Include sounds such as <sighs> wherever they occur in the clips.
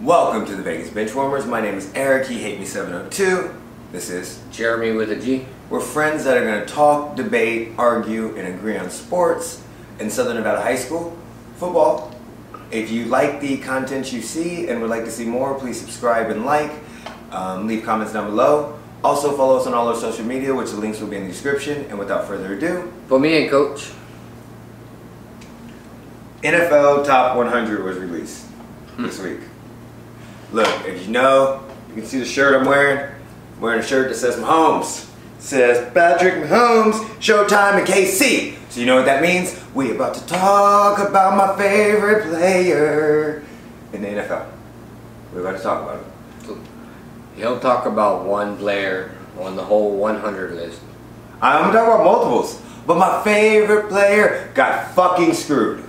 Welcome to the Vegas Benchwarmers. My name is Eric. He hate me 702. This is Jeremy with a G. we're friends that are going to talk, debate, argue, and agree on sports in Southern Nevada High School football. If you like the content you see and would like to see more, please subscribe and like. Um, leave comments down below. Also follow us on all our social media, which the links will be in the description. And without further ado, for me and coach. NFL Top 100 was released this week. Look, if you know, you can see the shirt I'm wearing. I'm wearing a shirt that says Mahomes. It says Patrick Mahomes, Showtime and KC. So you know what that means? We about to talk about my favorite player in the NFL. We're about to talk about it. He'll talk about one player on the whole 100 list. I'm talking about multiples, but my favorite player got fucking screwed.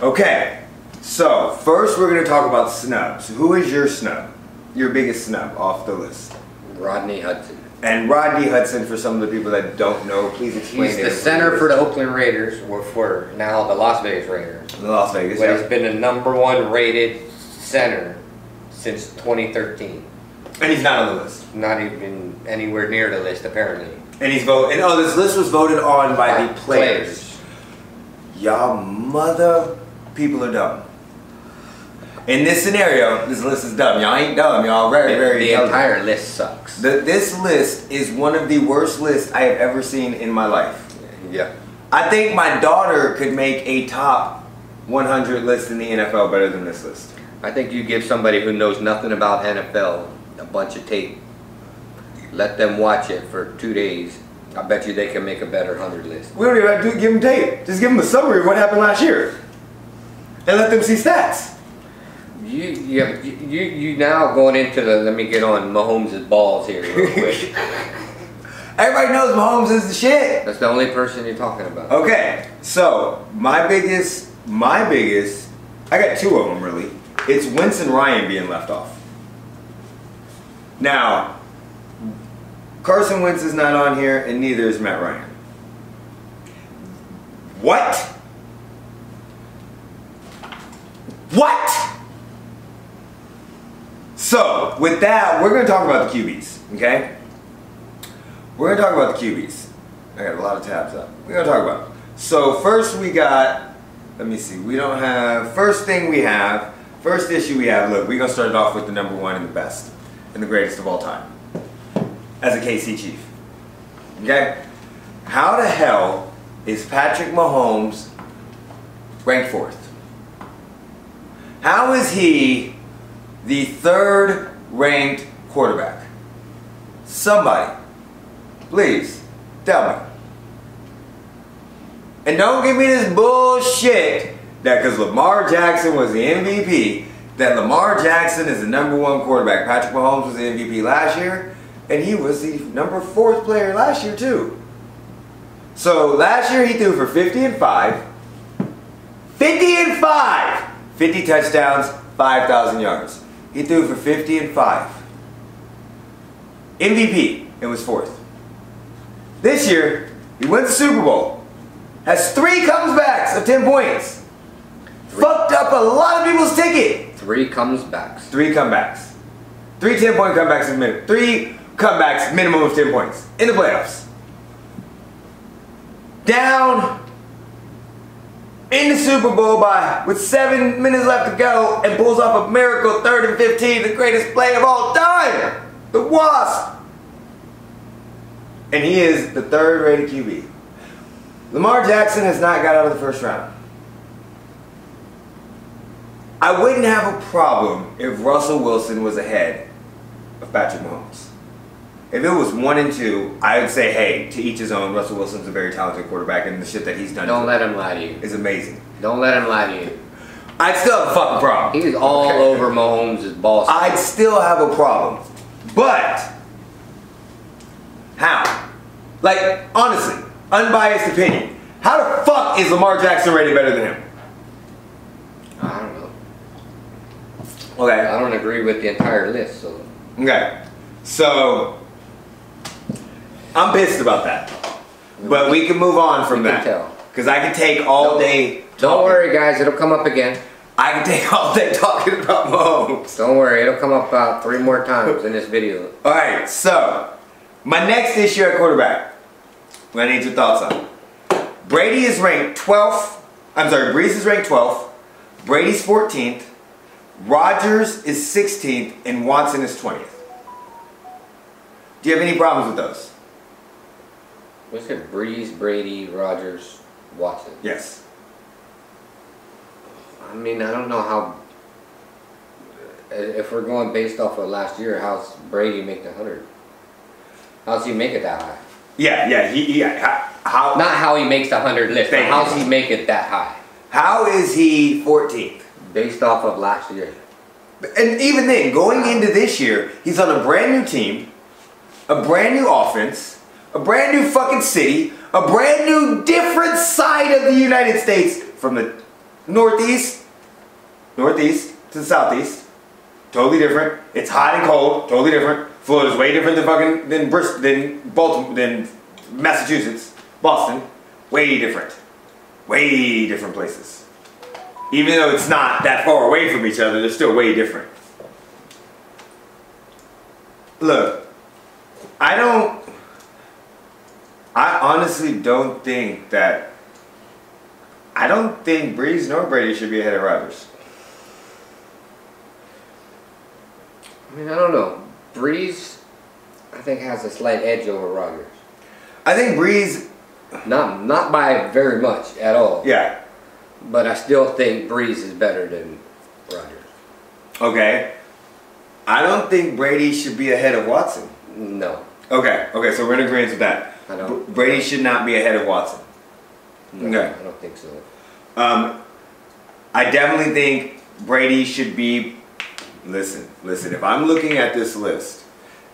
Okay, so first we're gonna talk about snubs. Who is your snub? Your biggest snub off the list? Rodney Hudson. And Rodney Hudson, for some of the people that don't know, please explain. He's the center for the Oakland Raiders, or for now the Las Vegas Raiders. the Las Vegas. But yeah. he's been the number one rated center since 2013. And he's not on the list. Not even anywhere near the list, apparently. And he's voted. And oh, this list was voted on by, By the players. Y'all mother people are dumb. In this scenario, this list is dumb. Y'all ain't dumb. Y'all very, very the intelligent. entire list sucks. The, this list is one of the worst lists I have ever seen in my life. yeah. I think my daughter could make a top 100 list in the NFL better than this list. I think you give somebody who knows nothing about NFL a bunch of tape, let them watch it for two days. I bet you they can make a better 100 list. We don't even have to give them tape. Just give them a summary of what happened last year. And let them see stats. You, you, you, you now going into the, let me get on Mahomes' balls here real <laughs> quick. Everybody knows Mahomes is the shit. That's the only person you're talking about. Okay, so my biggest, my biggest, I got two of them really. It's Winston Ryan being left off. Now, Carson Wentz is not on here, and neither is Matt Ryan. What? What? So, with that, we're going to talk about the QBs, okay? We're going to talk about the QBs. I got a lot of tabs up. We're going to talk about them. So, first we got, let me see, we don't have, first thing we have, first issue we have, look, we're going to start it off with the number one and the best, and the greatest of all time, as a KC Chief. Okay? How the hell is Patrick Mahomes ranked fourth? How is he the third ranked quarterback? Somebody, please tell me. And don't give me this bullshit that because Lamar Jackson was the MVP, that Lamar Jackson is the number one quarterback. Patrick Mahomes was the MVP last year, and he was the number fourth player last year too. So last year he threw for 50 and 5. 50 and 5! 50 touchdowns, 5,000 yards. He threw for 50 and 5. MVP, it was fourth. This year, he wins the Super Bowl. Has three comebacks of 10 points. Fucked up a lot of people's ticket. Three comes backs. Three comebacks. Three 10 point comebacks in a minute. Three comebacks, minimum of 10 points. In the playoffs. Down in the Super Bowl by with seven minutes left to go and pulls off a miracle third and 15, the greatest play of all time. The Wasp. And he is the third rated QB. Lamar Jackson has not got out of the first round. I wouldn't have a problem if Russell Wilson was ahead of Patrick Mahomes. If it was one and two, I would say, hey, to each his own. Russell Wilson's a very talented quarterback, and the shit that he's done Don't let him lie to you. is amazing. Don't let him lie to you. I'd still have a fucking problem. He's all Okay? over Mahomes' balls. I'd still have a problem. But how? Like, honestly, unbiased opinion. How the fuck is Lamar Jackson rated better than him? I don't know. Okay. I don't agree with the entire list, so Okay. So I'm pissed about that. But we can move on from You can that. tell. Because I can take all Don't- day. don't talking. worry, guys. It'll come up again. I can take all day talking about Mahomes. Don't worry, it'll come up about three more times in this video. All right, so my next issue at quarterback, I need your thoughts on. Brady is ranked 12th. I'm sorry, Brees is ranked 12th. Brady's 14th. Rodgers is 16th, and Watson is 20th. Do you have any problems with those? What's it? Brees, Brady, Rodgers, Watson. Yes. I mean, I don't know how. Uh, if we're going based off of last year, how's Brady make the hundred? How's he make it that high? Yeah, yeah. He, yeah. How? Not how he makes the hundred list, but how's he make it that high? How is he 14th? Based off of last year. And even then, going into this year, he's on a brand new team, a brand new offense, a brand new fucking city, a brand new different side of the United States from the northeast, northeast to the southeast. Totally different. It's hot and cold. Totally different. Florida's way different than fucking than Bristol, than Baltimore, than Massachusetts, Boston. Way different. Way different places. Even though it's not that far away from each other, they're still way different. Look, I don't. I honestly don't think that. I don't think Brees nor Brady should be ahead of Rodgers. I mean, I don't know. Brees, I think has a slight edge over Rodgers. I think Brees, Not not by very much at all. yeah, But I still think Brees is better than Rodgers. okay. I don't think Brady should be ahead of Watson. No, Okay, okay, so we're in agreement with that. I don't. Brady should not be ahead of Watson. No, Okay. I don't think so. Um, I definitely think Brady should be. Listen, listen. If I'm looking at this list,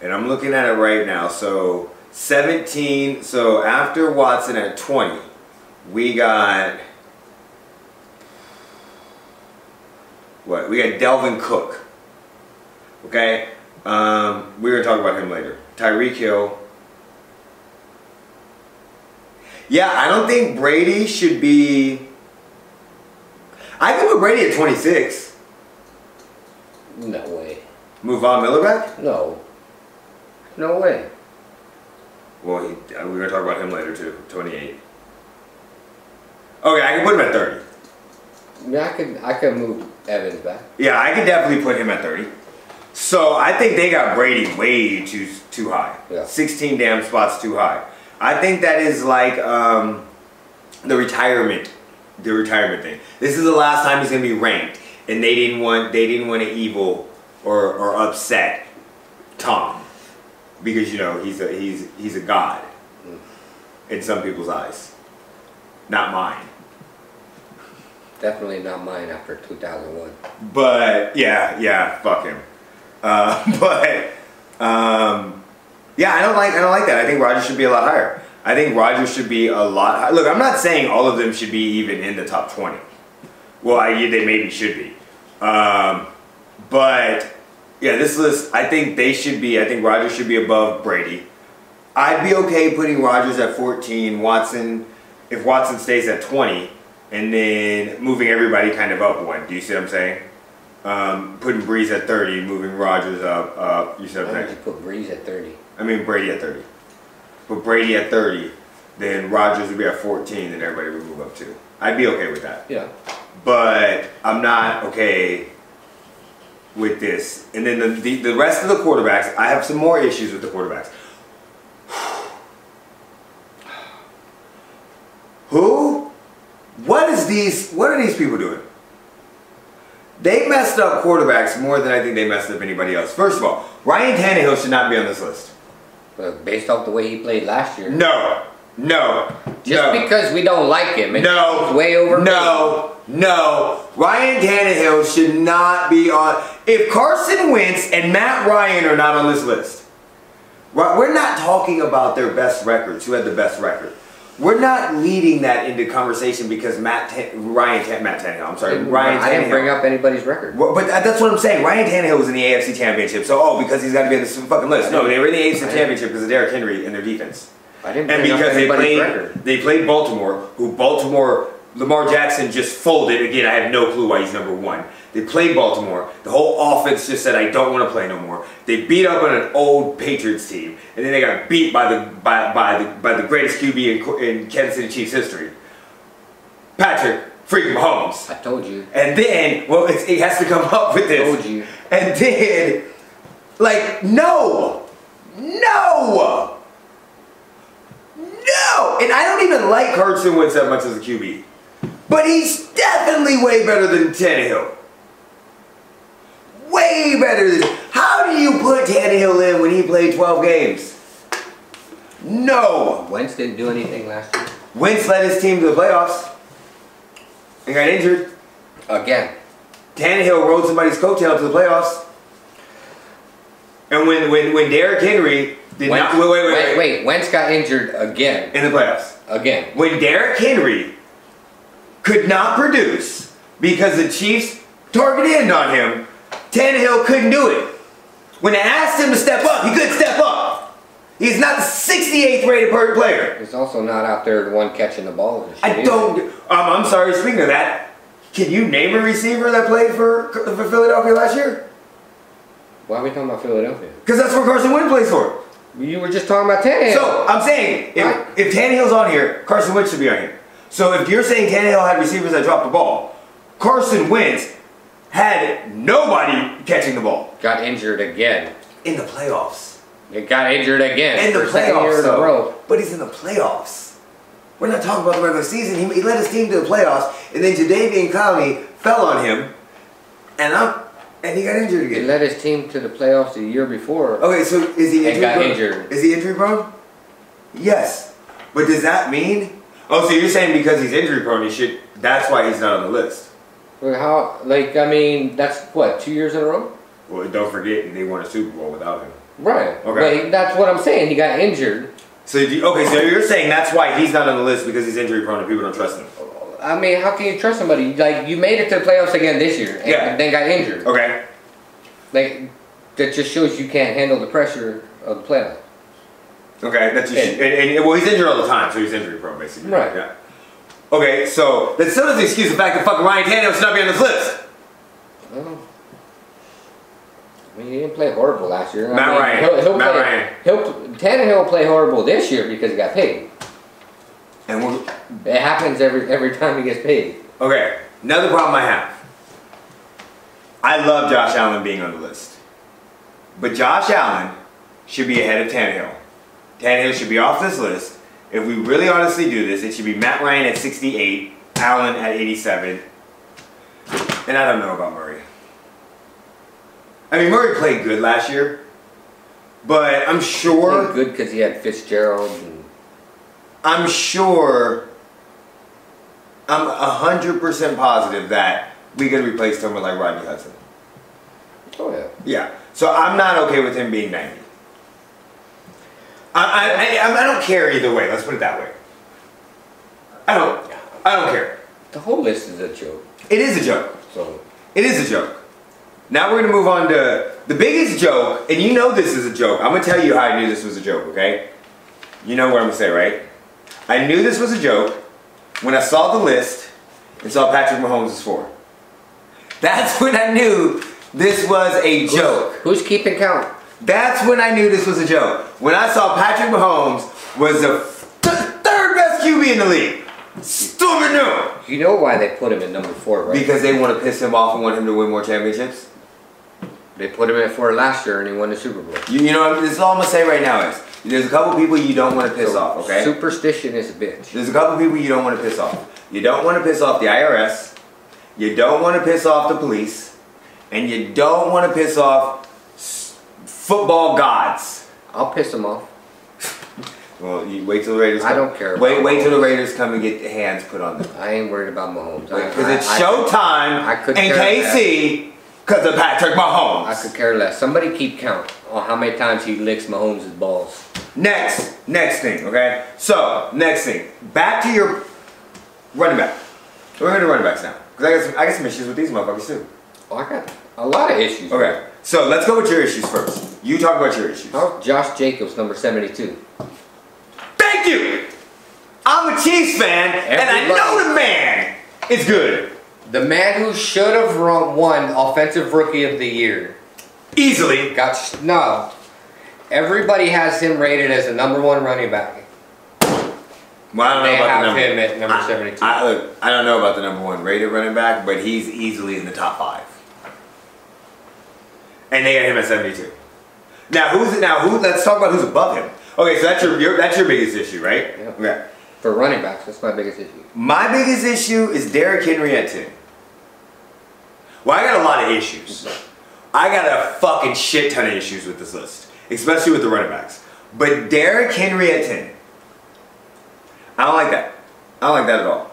and I'm looking at it right now, so 17. So after Watson at 20, we got what? We got Dalvin Cook. Okay, um, we're gonna talk about him later. Tyreek Hill. Yeah, I don't think Brady should be. I could put Brady at 26. No way. Move Von Miller back? No. No way. Well, he, uh, we're going to talk about him later too. 28. Okay, I can put him at 30. Yeah, I could I could move Evans back. Yeah, I could definitely put him at 30. So I think they got Brady way too too high. Yeah. 16 damn spots too high. I think that is like um, the retirement, the retirement thing. This is the last time he's gonna be ranked, and they didn't want they didn't want to evil or or upset Tom because you know he's a he's he's a god in some people's eyes, not mine. Definitely not mine after 2001. But yeah, yeah, fuck him. Uh, <laughs> but um, yeah, I don't like I don't like that. I think Rodgers should be a lot higher. I think Rodgers should be a lot. High. Look, I'm not saying all of them should be even in the top 20. Well, I, they maybe should be. Um, but yeah, this list, I think they should be. I think Rodgers should be above Brady. I'd be okay putting Rodgers at 14, Watson, if Watson stays at 20, and then moving everybody kind of up one. Do you see what I'm saying? Um, putting Brees at 30, moving Rodgers up. up you see what I'm saying? you put Brees at 30? I mean Brady at 30. But Brady at 30, then Rodgers would be at 14, and everybody would move up too. I'd be okay with that. Yeah. But I'm not okay with this. And then the, the, the rest of the quarterbacks, I have some more issues with the quarterbacks. <sighs> Who? What is these? What are these people doing? They messed up quarterbacks more than I think they messed up anybody else. First of all, Ryan Tannehill should not be on this list. But based off the way he played last year. No, no, Just no. because we don't like him. No. Way over. No. No. Ryan Tannehill should not be on. If Carson Wentz and Matt Ryan are not on this list, right, we're not talking about their best records, who had the best record. We're not leading that into conversation because Matt Tan- Ryan Tan- Matt Tannehill. I'm sorry, Ryan Tannehill. I didn't bring up anybody's record. Well, but that- that's what I'm saying. Ryan Tannehill was in the AFC Championship, so oh, because he's got to be on this fucking list. No, they were in the AFC Championship because of Derrick Henry and their defense. I didn't And bring up because they played, record. they played Baltimore, who Baltimore Lamar Jackson just folded. Again, I have no clue why he's number one. They played Baltimore. The whole offense just said, "I don't want to play no more." They beat up on an old Patriots team, and then they got beat by the by, by the by the greatest QB in, in Kansas City Chiefs history, Patrick freaking Mahomes. I told you. And then, well, it's, it has to come <laughs> up with this. I told you. And then, like, no, no, no. And I don't even like Carson Wentz that much as a QB, but he's definitely way better than Tannehill. Way better than. How do you put Tannehill in when he played 12 games? No. Wentz didn't do anything last year. Wentz led his team to the playoffs and got injured. Again. Tannehill rode somebody's coattail to the playoffs. And when when when Derrick Henry did Wentz, not wait wait wait, wait, wait. Wentz got injured again. in the playoffs Again. when Derrick Henry could not produce because the Chiefs targeted on him, Tannehill couldn't do it. When they asked him to step up, he couldn't step up. He's not the 68th rated player. He's also not out there the one catching the ball. I don't. Um, I'm sorry. Speaking of that, can you name a receiver that played for for Philadelphia last year? Why are we talking about Philadelphia? Because that's where Carson Wentz plays for. You were just talking about Tannehill. So I'm saying if, Right. if Tannehill's on here, Carson Wentz should be on here. So if you're saying Tannehill had receivers that dropped the ball, Carson Wentz had nobody catching the ball got injured again. in the playoffs. It got injured again. In the for second year playoffs, though. But he's in the playoffs. We're not talking about the regular season. He, he led his team to the playoffs, and then Jadeveon Clowney fell on him, and I'm, and he got injured again. He led his team to the playoffs the year before. Okay, so is he injury got prone? injured. Is he injury prone? Yes. But does that mean? Oh, so you're saying because he's injury prone, he should? That's why he's not on the list. Well, How? Like, I mean, that's what two years in a row. Well, don't forget they won a Super Bowl without him. Right. Okay. But that's what I'm saying. He got injured. So do you- okay, so you're saying that's why he's not on the list because he's injury prone and people don't trust him. I mean, how can you trust somebody? Like, you made it to the playoffs again this year, and Yeah. then got injured. Okay. Like, that just shows you can't handle the pressure of the playoffs. Okay, that's just, And- and, and, well, he's injured all the time, so he's injury prone basically. Right. Yeah. Okay, so that still doesn't excuse the fact that fucking Ryan Tannehill should not be on this list. Well, I mean, he didn't play horrible last year. I Matt mean, Ryan. He'll, he'll Matt play, Ryan. He'll Tannehill will play horrible this year because he got paid. And we're, It happens every every time he gets paid. okay, another problem I have. I love Josh Allen being on the list, but Josh Allen should be ahead of Tannehill. Tannehill should be off this list. If we really honestly do this, it should be Matt Ryan at 68, Allen at 87, and I don't know about Murray. I mean, Murray played good last year, but I'm sure. Good because he had Fitzgerald. And, I'm sure, I'm hundred percent positive that we can replace someone like Rodney Hudson. oh yeah. Yeah. So I'm not okay with him being ninety. I I, I, I don't care either way. Let's put it that way. I don't. I don't care. The whole list is a joke. It is a joke. So It is a joke. Now we're gonna move on to the biggest joke, and you know this is a joke. I'm gonna tell you how I knew this was a joke. Okay? You know what I'm gonna say, right? I knew this was a joke when I saw the list and saw Patrick Mahomes is four. That's <laughs> when I knew this was a joke. who's keeping count? That's when I knew this was a joke. When I saw Patrick Mahomes was the th- third best QB in the league. Stupid knew. You know why they put him at number four, right? Because they want to piss him off and want him to win more championships. they put him at four last year and he won the Super Bowl. You, you know, this is all I'm gonna say right now is there's a couple people you don't want to piss So, off, okay? Superstition is a bitch. There's a couple people you don't want to piss off. You don't want to piss off the IRS. You don't want to piss off the police, and you don't want to piss off football gods. I'll piss them off. <laughs> Well, you wait till the Raiders. I come- don't care Wait, wait till the Raiders come and get hands put on them. I ain't worried about Mahomes. I- Because it's I- showtime I could in care KC because of Patrick Mahomes. I could care less. Somebody keep count on how many times he licks Mahomes' balls. Next, next thing, okay? So, next thing. Back to your running back. We're going to running backs now. Because I, got some- I got some issues with these motherfuckers too. Oh, I got a lot of issues. Okay, so let's go with your issues first. You talk about your issues. How's Josh Jacobs, number 72? Thank you! I'm a Chiefs fan, and I know the man is good. The man who should have won Offensive Rookie of the Year Easily. got snubbed. Everybody has him rated as the number one running back. Well, I don't know They about the number. him at number I- 72. I, look, I don't know about the number one rated running back, but he's easily in the top five. And they got him at 72. Now who's it now? Who? Let's talk about who's above him. Okay, so that's your, your that's your biggest issue, right? Yeah. Okay. For running backs, that's my biggest issue. My biggest issue is Derrick Henry at 10. Well, I got a lot of issues. I got a fucking shit ton of issues with this list, especially with the running backs. But Derrick Henry at 10. I don't like that. I don't like that at all.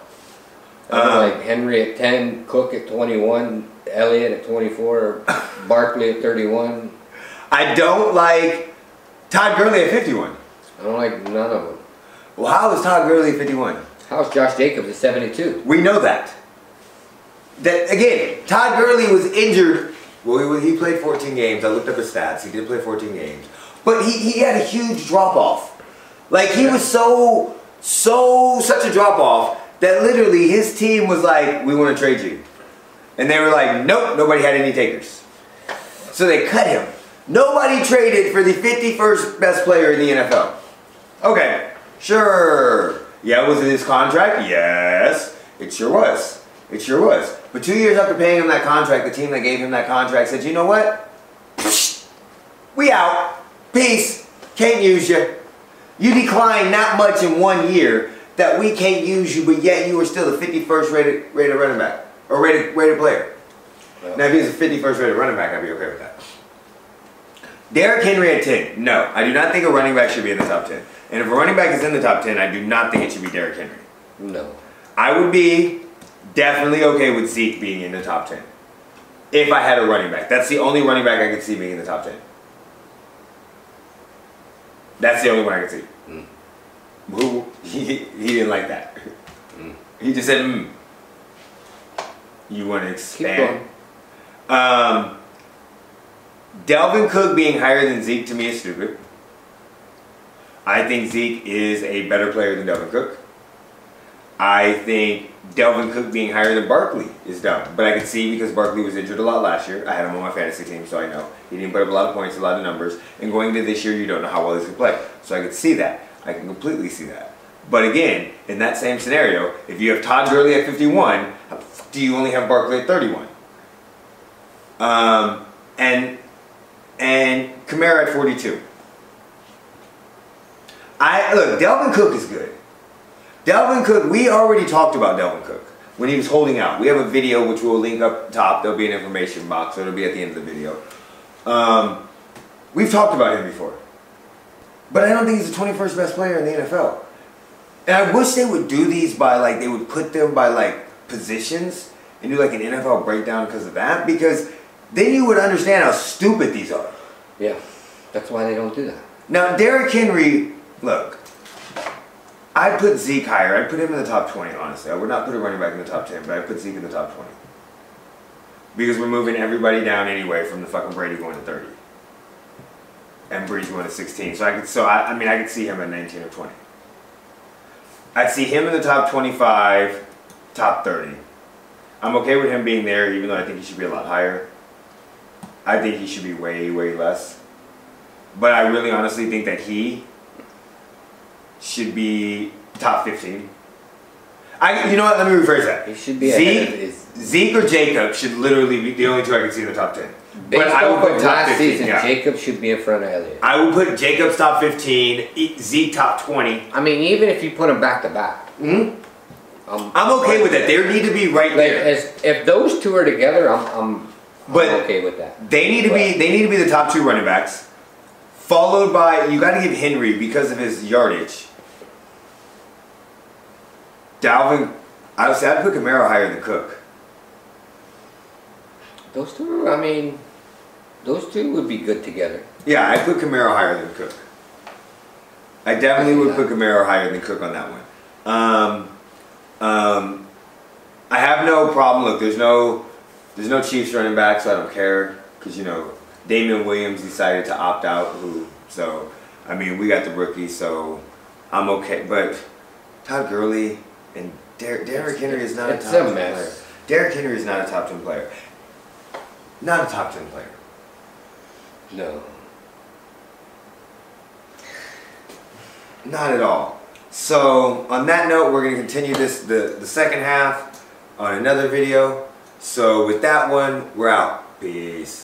I don't Uh, like Henry at 10, Cook at 21, Elliott at 24, Barkley at 31. I don't like Todd Gurley at 51. I don't like none of them. Well, how is Todd Gurley at 51? How's Josh Jacobs at 72? We know that. That again, Todd Gurley was injured. Well, he, he played 14 games. I looked up his stats. He did play 14 games, but he, he had a huge drop off. Like he was so so such a drop off that literally his team was like, "We want to trade you," and they were like, "Nope, nobody had any takers." So they cut him. Nobody traded for the 51st best player in the NFL. Okay, sure. Yeah, was it his contract? Yes, it sure was. It sure was. But two years after paying him that contract, the team that gave him that contract said, you know what? We out. Peace. Can't use you. You declined that much in one year that we can't use you, but yet you were still the 51st rated, rated running back or rated, rated player. Well, Now, if he's a 51st rated running back, I'd be okay with that. Derrick Henry at 10. No, I do not think a running back should be in the top 10. And if a running back is in the top 10, I do not think it should be Derrick Henry. no. I would be definitely okay with Zeke being in the top 10. If I had a running back. That's the only running back I could see being in the top 10. That's the only one I could see. Mm. Who, <laughs> he, he didn't like that. He just said, mm. You want to expand? Um, Dalvin Cook being higher than Zeke to me is stupid. I think Zeke is a better player than Dalvin Cook. I think Dalvin Cook being higher than Barkley is dumb. But I can see because Barkley was injured a lot last year. I had him on my fantasy team, so I know. He didn't put up a lot of points, a lot of numbers. And going into this year, you don't know how well he's going to play. So I can see that. I can completely see that. But again, in that same scenario, if you have Todd Gurley at 51, how the fuck do you only have Barkley at 31? Um, and and Kamara at 42. I look, Dalvin Cook is good. Dalvin Cook, we already talked about Dalvin Cook when he was holding out. We have a video which we'll link up top. There'll be an information box, so it'll be at the end of the video. Um, we've talked about him before. But I don't think he's the 21st best player in the NFL. And I wish they would do these by like they would put them by like positions and do like an NFL breakdown because of that because then you would understand how stupid these are. Yeah. That's why they don't do that. Now Derrick Henry, look, I'd put Zeke higher. I'd put him in the top 20, honestly. I would not put a running back in the top 10, but I'd put Zeke in the top 20. Because we're moving everybody down anyway from the fucking Brady going to 30. And Brees going to 16. So I could so I, I mean I could see him at 19 or 20. I'd see him in the top 25, top 30. I'm okay with him being there, even though I think he should be a lot higher. I think he should be way, way less. But I really honestly think that he should be top 15. I, you know what? Let me rephrase that. He should be Zeke. Zeke or Jacob should literally be the only two I can see in the top 10. Based but I would put top last 15. season, yeah. Jacob should be in front of Elliott. I would put Jacob's top 15, E- Zeke top 20. I mean, even if you put them back to back, Mhm. I'm, I'm okay with that. They need to be right Like, there. as, if those two are together, I'm, I'm, But- I'm okay with that. They need to be they need to be the top two running backs, followed by you got to give Henry because of his yardage. Dalvin, I would say I'd put Kamara higher than Cook. Those two, I mean, those two would be good together. Yeah, I'd put Kamara higher than Cook. I definitely would put Kamara higher than Cook on that one. Um, um, I have no problem. Look, there's no there's no Chiefs running back, so I don't care because you know Damien Williams decided to opt out. Who so I mean we got the rookie, so I'm okay. But Todd Gurley and Der- Derrick Henry is not a top a 10 mess. player. Derrick Henry is not a top 10 player. Not a top 10 player. No. Not at all. So on that note, we're gonna continue this the, the second half on another video. So with that one, we're out. Peace.